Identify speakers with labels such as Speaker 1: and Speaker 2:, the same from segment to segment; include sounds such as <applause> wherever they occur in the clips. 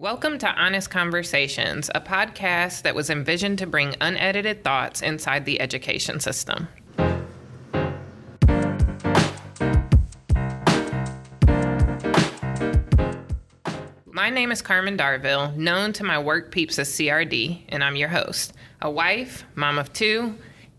Speaker 1: Welcome to Honest Conversations, a podcast that was envisioned to bring unedited thoughts inside the education system. My name is Carmen Darville, known to my work peeps as CRD, and I'm your host, a wife, mom of two,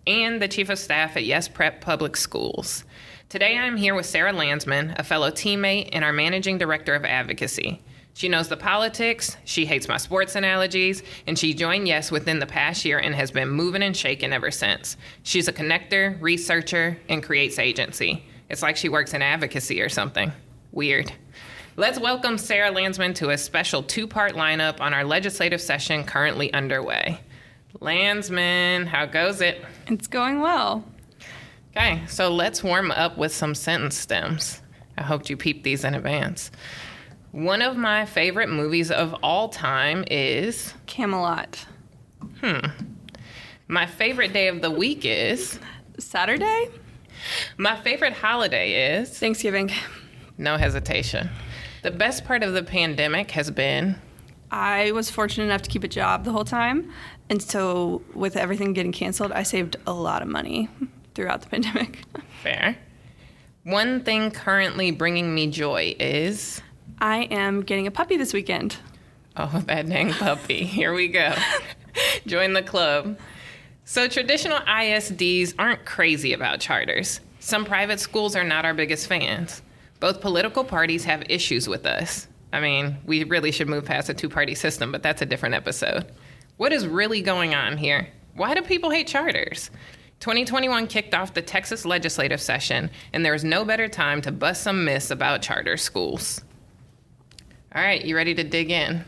Speaker 1: and the chief of staff at Yes Prep Public Schools. Today I'm here with Sarah Landsman, a fellow teammate and our managing director of advocacy. She knows the politics, she hates my sports analogies, and she joined Yes within the past year and has been moving and shaking ever since. She's a connector, researcher, and creates agency. It's like she works in advocacy or something. Weird. Let's welcome Sarah Landsman to a special two part lineup on our legislative session currently underway. Landsman, how goes it?
Speaker 2: It's going well.
Speaker 1: Okay, so let's warm up with some sentence stems. I hoped you peeped these in advance. One of my favorite movies of all time is
Speaker 2: Camelot. Hmm.
Speaker 1: My favorite day of the week is
Speaker 2: Saturday?
Speaker 1: my favorite holiday is
Speaker 2: Thanksgiving.
Speaker 1: no hesitation. The best part of the pandemic has been
Speaker 2: I was fortunate enough to keep a job the whole time. And so, with everything getting canceled, I saved a lot of money throughout the pandemic.
Speaker 1: fair. One thing currently bringing me joy is
Speaker 2: I am getting a puppy this weekend.
Speaker 1: Oh, that dang puppy. Here we go. Join the club. So, traditional ISDs aren't crazy about charters. Some private schools are not our biggest fans. Both political parties have issues with us. I mean, we really should move past a two party system, but that's a different episode. What is really going on here? Why do people hate charters? 2021 kicked off the Texas legislative session, and there is no better time to bust some myths about charter schools. All right, you ready to dig in?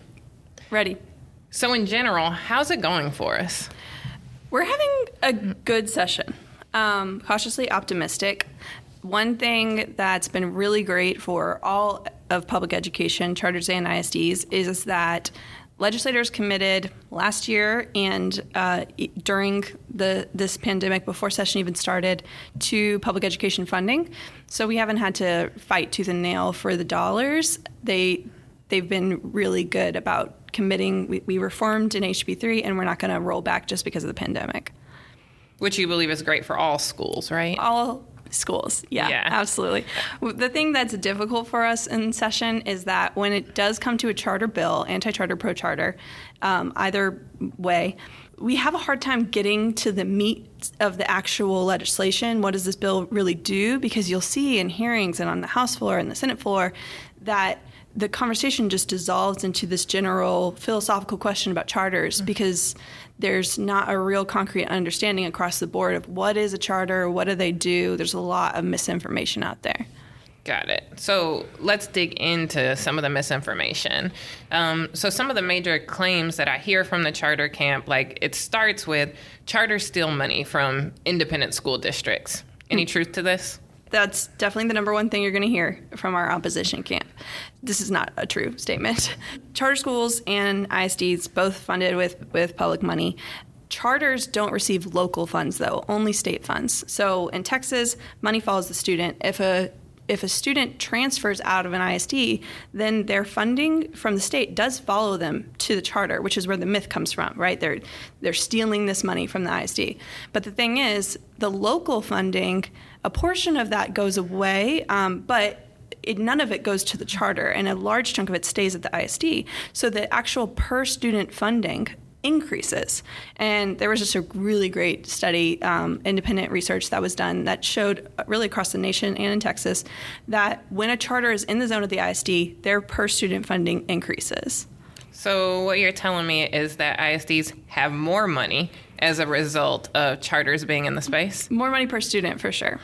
Speaker 2: Ready.
Speaker 1: So, in general, how's it going for us?
Speaker 2: We're having a good session. Um, cautiously optimistic. One thing that's been really great for all of public education, charters and ISDs, is that legislators committed last year and uh, during the this pandemic, before session even started, to public education funding. So we haven't had to fight tooth and nail for the dollars. They they've been really good about committing. We, we reformed in HB three, and we're not going to roll back just because of the pandemic
Speaker 1: Which you believe is great for all schools, right?
Speaker 2: all schools. Yeah,
Speaker 1: Yeah.
Speaker 2: absolutely. The thing that's difficult for us in session is that when it does come to a charter bill, anti-charter, pro-charter, um, either way, we have a hard time getting to the meat of the actual legislation. What does this bill really do? Because you'll see in hearings and on the House floor and the Senate floor that the conversation just dissolves into this general philosophical question about charters mm-hmm. because there's not a real concrete understanding across the board of what is a charter, what do they do. There's a lot of misinformation out there.
Speaker 1: Got it. So let's dig into some of the misinformation. Um, so, some of the major claims that I hear from the charter camp, like it starts with charters steal money from independent school districts. Any truth to this?
Speaker 2: That's definitely the number one thing you're going to hear from our opposition camp. This is not a true statement. <laughs> Charter schools and ISDs both funded with, with public money. Charters don't receive local funds though, only state funds. So in Texas, money follows the student. If a if a student transfers out of an ISD, then their funding from the state does follow them to the charter, which is where the myth comes from, right? They're they're stealing this money from the ISD. But the thing is, the local funding, a portion of that goes away, um, but it, none of it goes to the charter, and a large chunk of it stays at the ISD. So the actual per student funding increases. And there was just a really great study, um, independent research that was done that showed uh, really across the nation and in Texas that when a charter is in the zone of the ISD, their per student funding increases.
Speaker 1: So, what you're telling me is that ISDs have more money as a result of charters being in the space?
Speaker 2: More money per student for sure.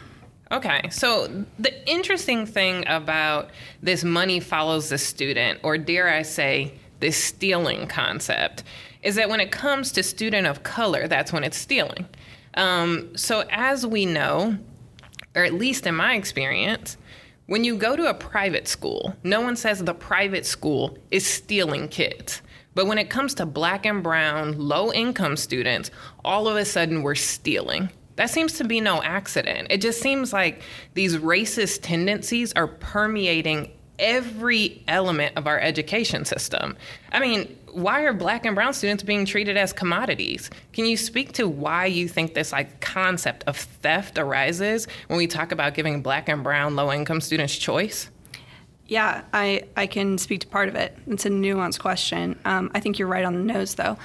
Speaker 1: Okay, so the interesting thing about this money follows the student, or dare I say, this stealing concept, is that when it comes to student of color, that's when it's stealing. Um, so, as we know, or at least in my experience, when you go to a private school, no one says the private school is stealing kids. But when it comes to black and brown, low income students, all of a sudden we're stealing. That seems to be no accident. It just seems like these racist tendencies are permeating every element of our education system. I mean, why are black and brown students being treated as commodities? Can you speak to why you think this like concept of theft arises when we talk about giving black and brown low income students choice?
Speaker 2: Yeah, I, I can speak to part of it. It's a nuanced question. Um, I think you're right on the nose, though.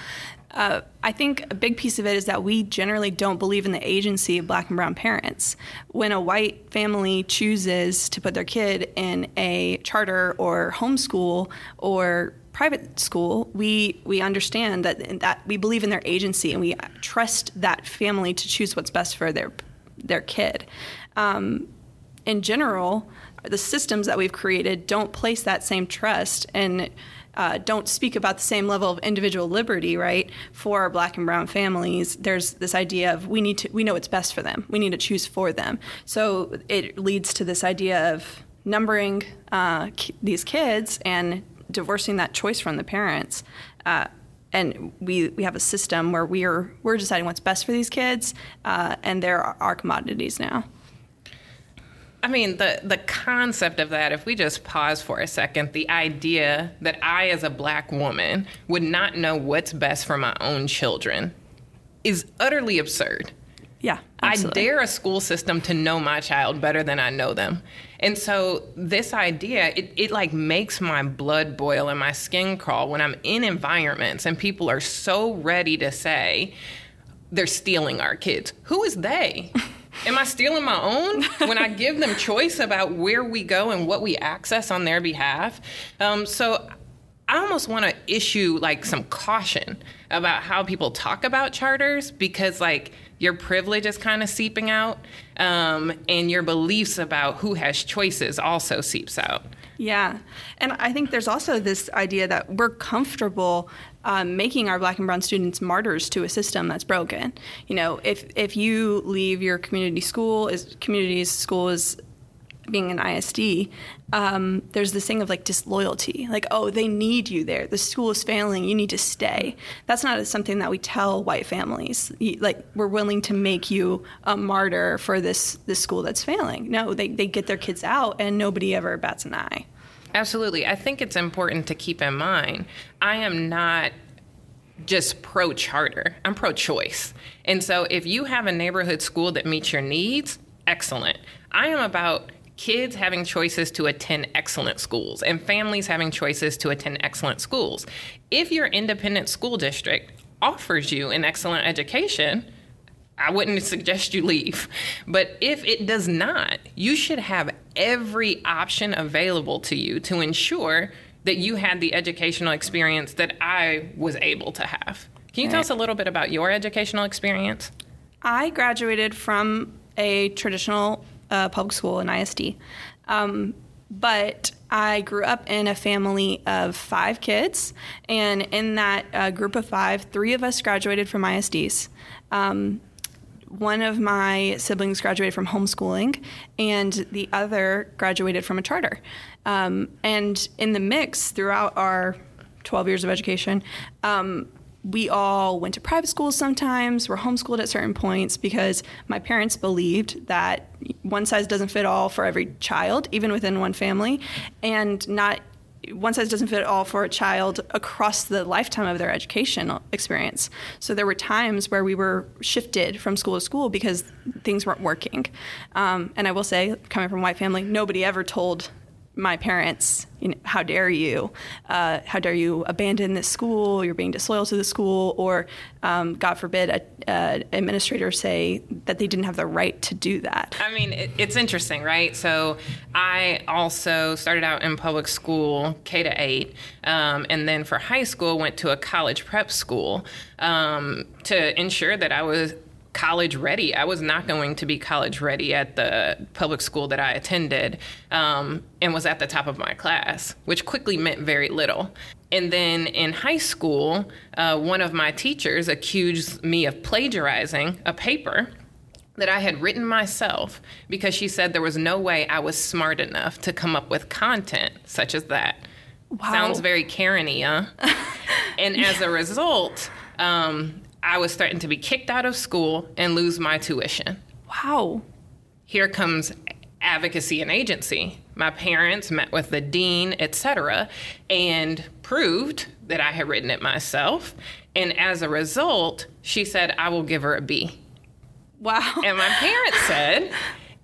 Speaker 2: Uh, I think a big piece of it is that we generally don't believe in the agency of black and brown parents. When a white family chooses to put their kid in a charter or homeschool or private school, we we understand that that we believe in their agency and we trust that family to choose what's best for their their kid. Um, in general, the systems that we've created don't place that same trust and uh, don't speak about the same level of individual liberty, right? For our black and brown families, there's this idea of we need to, we know what's best for them. We need to choose for them. So it leads to this idea of numbering uh, ki- these kids and divorcing that choice from the parents. Uh, and we, we have a system where we're we're deciding what's best for these kids, uh, and they're our commodities now.
Speaker 1: I mean, the, the concept of that, if we just pause for a second, the idea that I, as a black woman, would not know what's best for my own children is utterly absurd.
Speaker 2: Yeah,
Speaker 1: absolutely. I dare a school system to know my child better than I know them. And so this idea, it, it like makes my blood boil and my skin crawl when I'm in environments and people are so ready to say they're stealing our kids. Who is they? <laughs> Am I stealing my own when I give them choice about where we go and what we access on their behalf? Um, so I almost want to issue like some caution about how people talk about charters because like your privilege is kind of seeping out um, and your beliefs about who has choices also seeps out.
Speaker 2: Yeah. And I think there's also this idea that we're comfortable um, making our black and brown students martyrs to a system that's broken. You know, if, if you leave your community school, is community school is being an ISD, um, there's this thing of like disloyalty. Like, oh, they need you there. The school is failing. You need to stay. That's not something that we tell white families. Like, we're willing to make you a martyr for this this school that's failing. No, they, they get their kids out and nobody ever bats an eye.
Speaker 1: Absolutely. I think it's important to keep in mind I am not just pro charter, I'm pro choice. And so if you have a neighborhood school that meets your needs, excellent. I am about kids having choices to attend excellent schools and families having choices to attend excellent schools. If your independent school district offers you an excellent education, I wouldn't <laughs> suggest you leave. But if it does not, you should have every option available to you to ensure that you had the educational experience that I was able to have. Can you tell us a little bit about your educational experience?
Speaker 2: I graduated from a traditional uh, public school, an ISD. Um, but I grew up in a family of five kids, and in that uh, group of five, three of us graduated from ISDs. Um, one of my siblings graduated from homeschooling, and the other graduated from a charter. Um, and in the mix throughout our 12 years of education, um, we all went to private schools sometimes, were homeschooled at certain points because my parents believed that one size doesn't fit all for every child, even within one family, and not one size doesn't fit all for a child across the lifetime of their educational experience. So there were times where we were shifted from school to school because things weren't working. Um, and I will say, coming from a white family, nobody ever told my parents, you know, how dare you? Uh, how dare you abandon this school? You're being disloyal to the school, or um, God forbid, a, a, administrator say that they didn't have the right to do that.
Speaker 1: I mean, it, it's interesting, right? So I also started out in public school, K to eight, um, and then for high school went to a college prep school um, to ensure that I was college ready. I was not going to be college ready at the public school that I attended um, and was at the top of my class, which quickly meant very little. And then in high school, uh, one of my teachers accused me of plagiarizing a paper that I had written myself because she said there was no way I was smart enough to come up with content such as that. Wow. Sounds very Karen huh? <laughs> and as a result, um, I was threatened to be kicked out of school and lose my tuition.
Speaker 2: Wow.
Speaker 1: Here comes advocacy and agency. My parents met with the dean, etc., and proved that I had written it myself. And as a result, she said, I will give her a B.
Speaker 2: Wow.
Speaker 1: And my parents <laughs> said,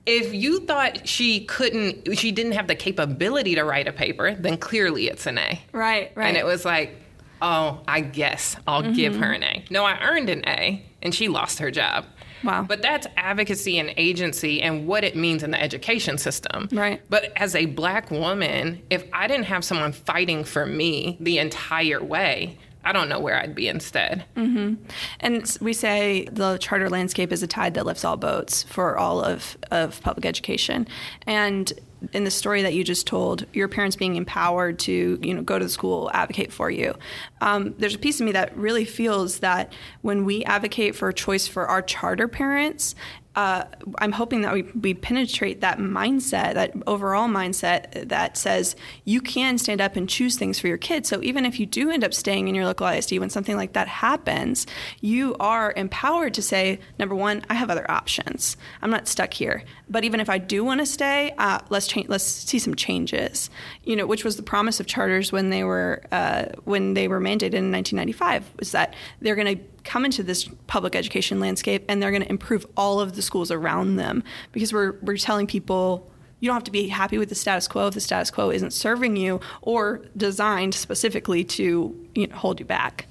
Speaker 1: if you thought she couldn't, she didn't have the capability to write a paper, then clearly it's an A.
Speaker 2: Right, right.
Speaker 1: And it was like, oh, I guess I'll mm-hmm. give her an A. No, I earned an A, and she lost her job.
Speaker 2: Wow.
Speaker 1: But that's advocacy and agency and what it means in the education system.
Speaker 2: Right.
Speaker 1: But as a black woman, if I didn't have someone fighting for me the entire way, I don't know where I'd be instead.
Speaker 2: Mm-hmm. And we say the charter landscape is a tide that lifts all boats for all of, of public education. And in the story that you just told, your parents being empowered to, you know, go to the school, advocate for you. Um, there's a piece of me that really feels that when we advocate for a choice for our charter parents uh, I'm hoping that we, we penetrate that mindset, that overall mindset that says you can stand up and choose things for your kids. So even if you do end up staying in your local ISD when something like that happens, you are empowered to say, number one, I have other options. I'm not stuck here. But even if I do want to stay, uh, let's. Let's see some changes. You know, which was the promise of charters when they were uh, when they were mandated in 1995, was that they're going to come into this public education landscape and they're going to improve all of the schools around them because we're, we're telling people you don't have to be happy with the status quo if the status quo isn't serving you or designed specifically to you know, hold you back.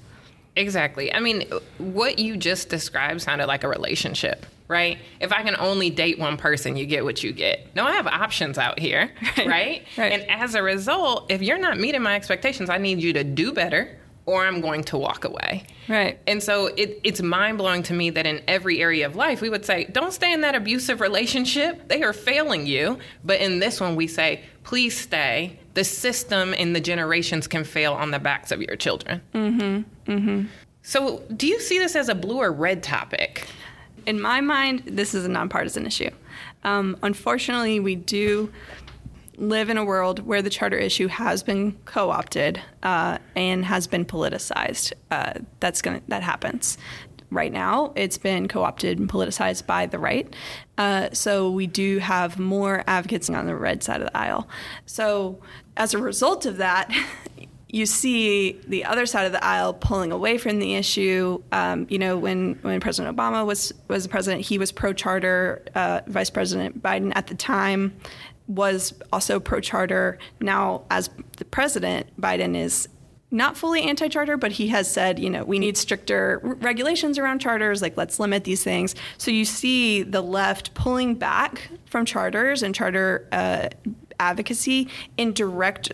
Speaker 1: Exactly. I mean, what you just described sounded like a relationship, right? If I can only date one person, you get what you get. No, I have options out here, <laughs> right? right?
Speaker 2: right.
Speaker 1: And as a result, if you're not meeting my expectations, I need you to do better or I'm going to walk away.
Speaker 2: Right.
Speaker 1: And so it, it's mind blowing to me that in every area of life, we would say, don't stay in that abusive relationship. They are failing you. But in this one, we say, please stay. The system and the generations can fail on the backs of your children.
Speaker 2: Mm-hmm. Mm-hmm.
Speaker 1: So do you see this as a blue or red topic?
Speaker 2: In my mind, this is a nonpartisan issue. Um, unfortunately, we do live in a world where the charter issue has been co-opted uh, and has been politicized. Uh, that's gonna that happens right now. It's been co-opted and politicized by the right. Uh, so we do have more advocates on the red side of the aisle. So as a result of that. <laughs> you see the other side of the aisle pulling away from the issue. Um, you know, when, when President Obama was was president, he was pro charter. Uh, Vice President Biden at the time was also pro charter. Now, as the president, Biden is not fully anti charter, but he has said, you know, we need stricter regulations around charters, like let's limit these things. So you see the left pulling back from charters and charter uh, advocacy in direct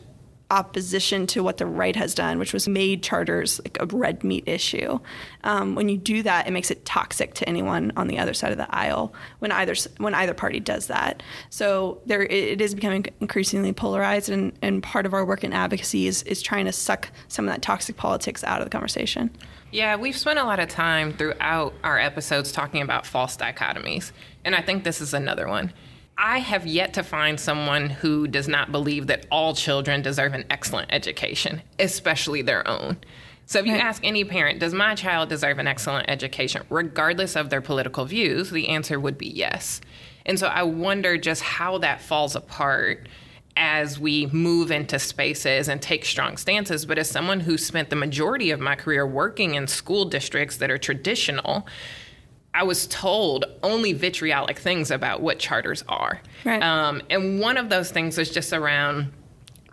Speaker 2: opposition to what the right has done, which was made charters like a red meat issue. Um, when you do that, it makes it toxic to anyone on the other side of the aisle when either when either party does that. So there, it is becoming increasingly polarized, and, and part of our work in advocacy is is trying to suck some of that toxic politics out of the conversation.
Speaker 1: Yeah, we've spent a lot of time throughout our episodes talking about false dichotomies, and I think this is another one. I have yet to find someone who does not believe that all children deserve an excellent education, especially their own. So, if you ask any parent, does my child deserve an excellent education, regardless of their political views, the answer would be yes. And so, I wonder just how that falls apart as we move into spaces and take strong stances. But as someone who spent the majority of my career working in school districts that are traditional, I was told only vitriolic things about what charters are.
Speaker 2: Right.
Speaker 1: Um, and one of those things was just around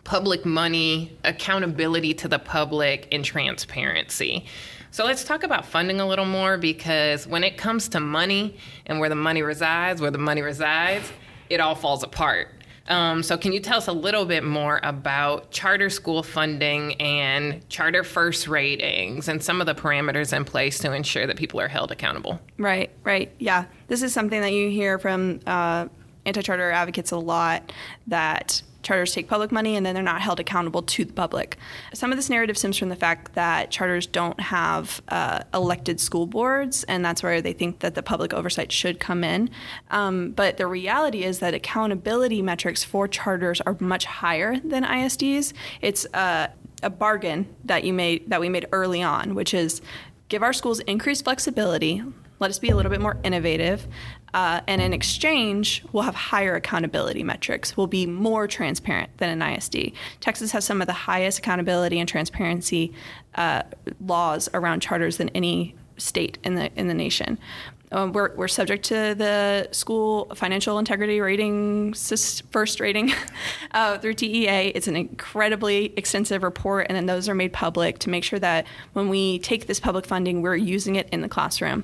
Speaker 1: public money, accountability to the public, and transparency. So let's talk about funding a little more because when it comes to money and where the money resides, where the money resides, it all falls apart. Um, so, can you tell us a little bit more about charter school funding and charter first ratings and some of the parameters in place to ensure that people are held accountable?
Speaker 2: Right, right. Yeah. This is something that you hear from uh, anti charter advocates a lot that charters take public money and then they're not held accountable to the public. Some of this narrative stems from the fact that charters don't have uh, elected school boards, and that's where they think that the public oversight should come in. Um, but the reality is that accountability metrics for charters are much higher than ISDs. It's uh, a bargain that you made that we made early on, which is give our schools increased flexibility. Let us be a little bit more innovative Uh, and in exchange, we'll have higher accountability metrics. We'll be more transparent than an ISD. Texas has some of the highest accountability and transparency uh, laws around charters than any state in the in the nation. Um, we're, we're subject to the school financial integrity rating first rating <laughs> uh, through TEA. It's an incredibly extensive report, and then those are made public to make sure that when we take this public funding, we're using it in the classroom.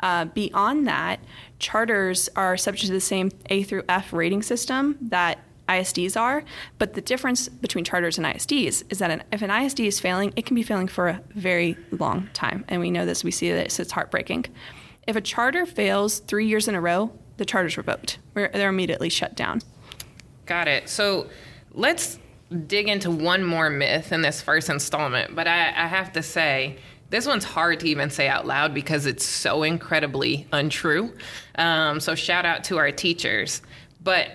Speaker 2: Uh, beyond that, charters are subject to the same A through F rating system that ISDs are, but the difference between charters and ISDs is that an, if an ISD is failing, it can be failing for a very long time. And we know this, we see this, it's heartbreaking. If a charter fails three years in a row, the charter's revoked. They're immediately shut down.
Speaker 1: Got it. So let's dig into one more myth in this first installment. But I, I have to say, this one's hard to even say out loud because it's so incredibly untrue. Um, so shout out to our teachers. But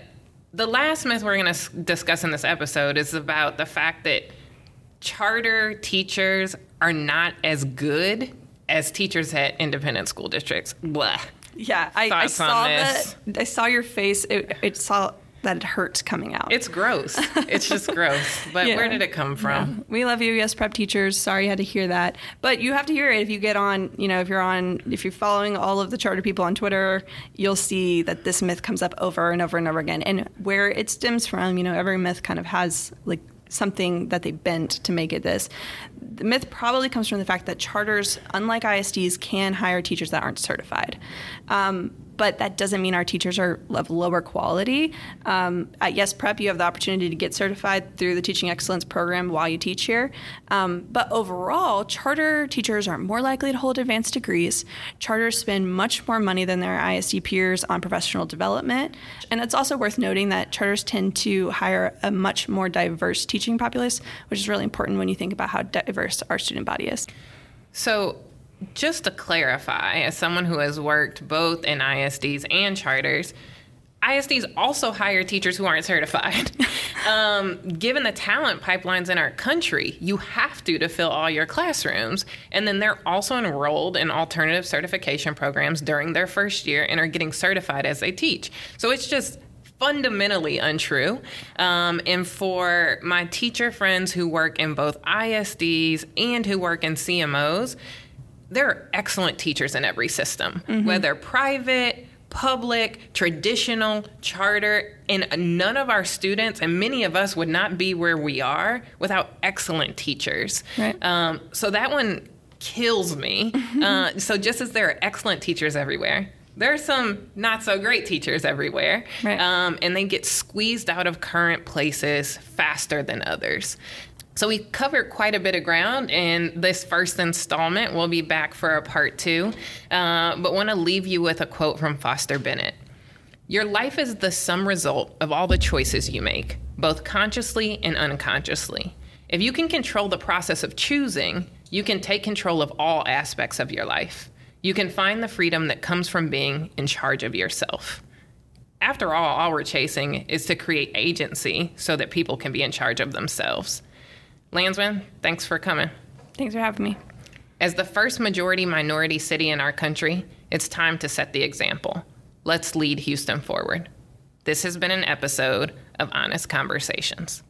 Speaker 1: the last myth we're going to discuss in this episode is about the fact that charter teachers are not as good as teachers at independent school districts. Blah.
Speaker 2: Yeah, I, I saw that. I saw your face. It, it saw that it hurts coming out.
Speaker 1: It's gross. It's just <laughs> gross. But yeah. where did it come from?
Speaker 2: Yeah. We love you, yes, prep teachers. Sorry you had to hear that. But you have to hear it if you get on, you know, if you're on, if you're following all of the charter people on Twitter, you'll see that this myth comes up over and over and over again. And where it stems from, you know, every myth kind of has like something that they bent to make it this. The myth probably comes from the fact that charters, unlike ISDs, can hire teachers that aren't certified. Um, but that doesn't mean our teachers are of lower quality. Um, at Yes Prep, you have the opportunity to get certified through the Teaching Excellence program while you teach here. Um, but overall, charter teachers are more likely to hold advanced degrees. Charters spend much more money than their ISD peers on professional development. And it's also worth noting that charters tend to hire a much more diverse teaching populace, which is really important when you think about how diverse our student body is.
Speaker 1: So, just to clarify, as someone who has worked both in ISDs and charters, ISDs also hire teachers who aren't certified. <laughs> um, given the talent pipelines in our country, you have to to fill all your classrooms. And then they're also enrolled in alternative certification programs during their first year and are getting certified as they teach. So it's just fundamentally untrue. Um, and for my teacher friends who work in both ISDs and who work in CMOs, there are excellent teachers in every system, mm-hmm. whether private, public, traditional, charter, and none of our students and many of us would not be where we are without excellent teachers. Right. Um, so that one kills me. Mm-hmm. Uh, so just as there are excellent teachers everywhere, there are some not so great teachers everywhere, right. um, and they get squeezed out of current places faster than others. So we covered quite a bit of ground in this first installment. We'll be back for a part two, uh, but want to leave you with a quote from Foster Bennett. Your life is the sum result of all the choices you make, both consciously and unconsciously. If you can control the process of choosing, you can take control of all aspects of your life. You can find the freedom that comes from being in charge of yourself. After all, all we're chasing is to create agency so that people can be in charge of themselves. Landsman, thanks for coming.
Speaker 2: Thanks for having me.
Speaker 1: As the first majority minority city in our country, it's time to set the example. Let's lead Houston forward. This has been an episode of Honest Conversations.